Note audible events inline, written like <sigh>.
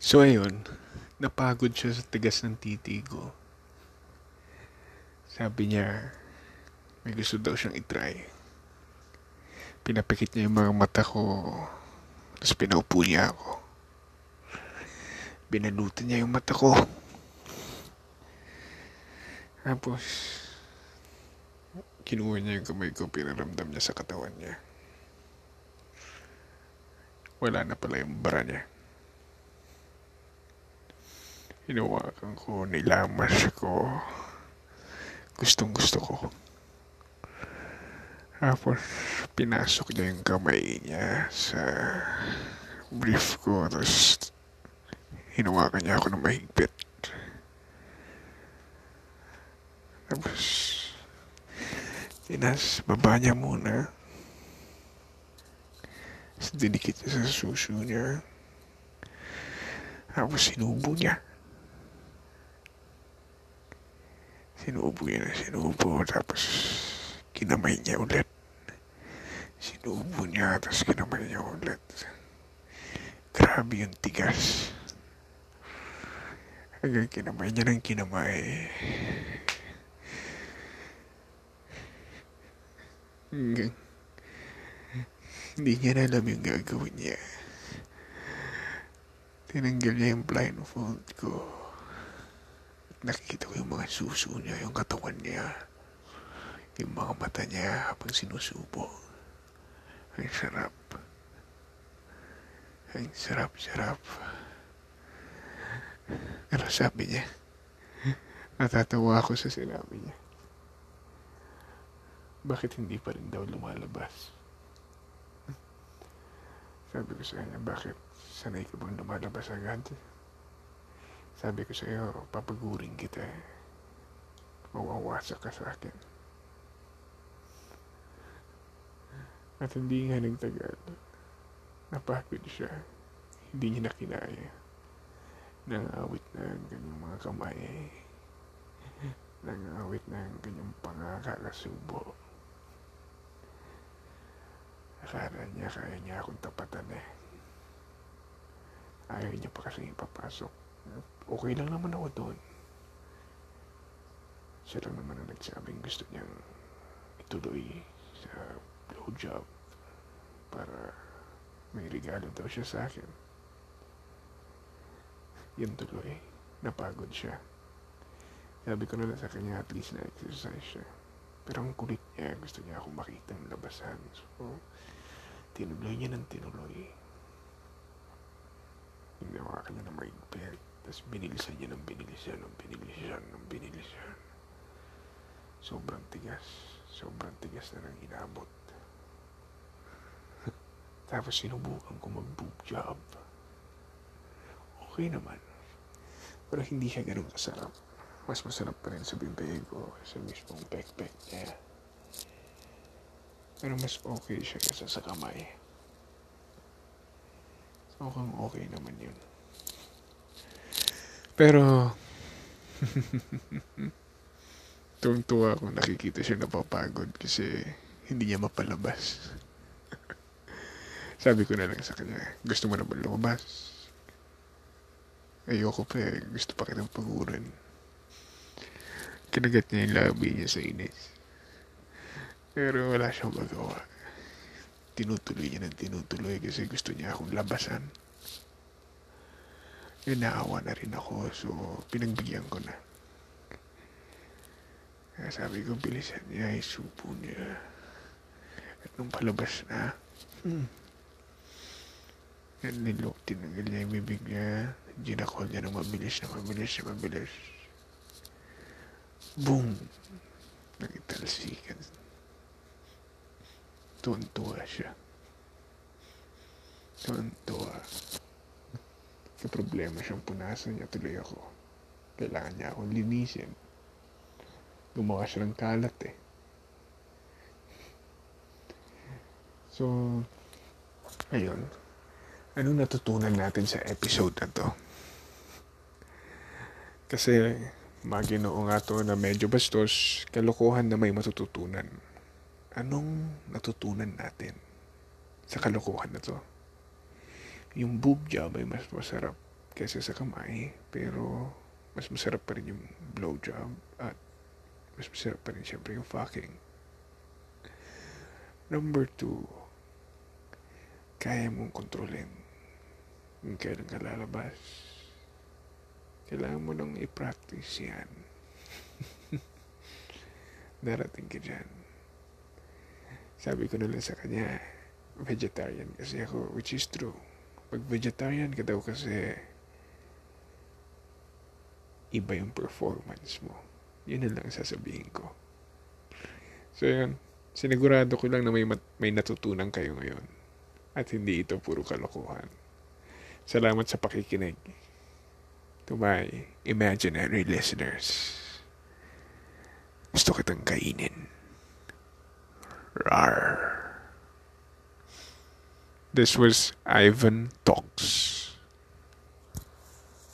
So ayun, napagod siya sa tigas ng titi ko. Sabi niya, may gusto daw siyang itry. Pinapikit niya yung mga mata ko, tapos pinaupo niya ako. Binalutan niya yung mata ko. Tapos, kinuha niya yung kamay ko, pinaramdam niya sa katawan niya. Wala na pala yung bara niya. Hinawakan ko, nilamas ko. Gustong gusto ko. Tapos, pinasok niya yung kamay niya sa brief ko. Tapos, hinawakan niya ako ng mahigpit. Tapos, tinas, baba niya muna. Tapos, dinikit niya sa suso niya. Tapos, sinubo niya. Sinubo na sinubo. Tapos, kinamay niya ulit. Sinubo niya, tapos kinamay niya ulit. Grabe yung tigas. Hanggang kinamay niya ng kinamay. Hanggang hindi niya na alam yung gagawin niya. Tinanggal niya yung blindfold ko. Nakikita ko yung mga suso niya, yung katawan niya. Yung mga mata niya habang sinusubo. Ang sarap. Ang sarap, sarap. Pero sabi niya, natatawa ako sa sinabi niya. Bakit hindi pa rin daw lumalabas? Sabi ko sa kanya, bakit? Sanay ka bang lumalabas agad? Sabi ko sa iyo, papaguring kita. Mawawasak ka sa akin. At hindi nga nagtagal. Napagod siya. Hindi niya na kinaya. Nangawit na ang kanyang mga kamay. Nangawit na ang kanyang pangakakasubo. Akala niya kaya niya akong tapatan eh. Ayaw niya pa kasi ipapasok. Okay lang naman ako doon. Siya lang naman ang nagsabing gusto niyang ituloy sa blowjob para may regalo daw siya sa akin. Yun tuloy. Napagod siya. Sabi ko na lang sa kanya at least na exercise siya. Pero ang kulit niya, gusto niya akong makita ng labasan. So, tinuloy niya ng tinuloy. Ginawa ka niya ng maigpit. Tapos binilisan niya ng binilisan, ng binilisan, ng binilisan. Sobrang tigas. Sobrang tigas na nang inabot. <laughs> Tapos sinubukan ko mag-boob job. Okay naman. Pero hindi siya ganun kasarap. Mas masarap pa rin sa bibig ko sa mismong pek-pek niya. Pero mas okay siya kaysa sa kamay. Okay, okay naman yun. Pero, <laughs> tuwang-tuwa ako nakikita siya napapagod kasi hindi niya mapalabas. <laughs> Sabi ko na lang sa kanya, gusto mo na ba lumabas? Ayoko pa eh, gusto pa kitang paguran. Kinagat niya yung labi niya sa inis. Pero wala siyang magawa. Tinutuloy niya ng tinutuloy kasi gusto niya akong labasan. Yun, naawa na rin ako, so pinagbigyan ko na. Kaya sabi ko, bilisan niya, isupo niya. At nung palabas na, hmm, yan nilok, tinanggal niya yung bibig niya. Ginakol niya ng mabilis na mabilis na mabilis. Boom! Nagitalsikan. Tuwan-tuwa siya. Tuwan-tuwa. May problema siyang punasan niya tuloy ako. Kailangan niya akong linisin. Gumawa siya ng kalat eh. So, ayun. Anong natutunan natin sa episode na to? Kasi, maginoo nga to na medyo bastos, kalokohan na may matututunan. Anong natutunan natin sa kalokohan na to? Yung boob job ay mas masarap kaysa sa kamay. Pero mas masarap pa rin yung blowjob at mas masarap pa rin siyempre yung fucking. Number two, kaya mong kontrolin kung kailan ka lalabas. Kailangan mo nang i-practice yan. <laughs> Darating ka dyan. Sabi ko na lang sa kanya, vegetarian kasi ako, which is true. Pag vegetarian ka daw kasi, iba yung performance mo. Yun na lang sasabihin ko. So yun, sinigurado ko lang na may, mat- may natutunan kayo ngayon. At hindi ito puro kalokohan. Salamat sa pakikinig. To my imaginary listeners. Gusto kitang kainin. Rar. This was Ivan Talks.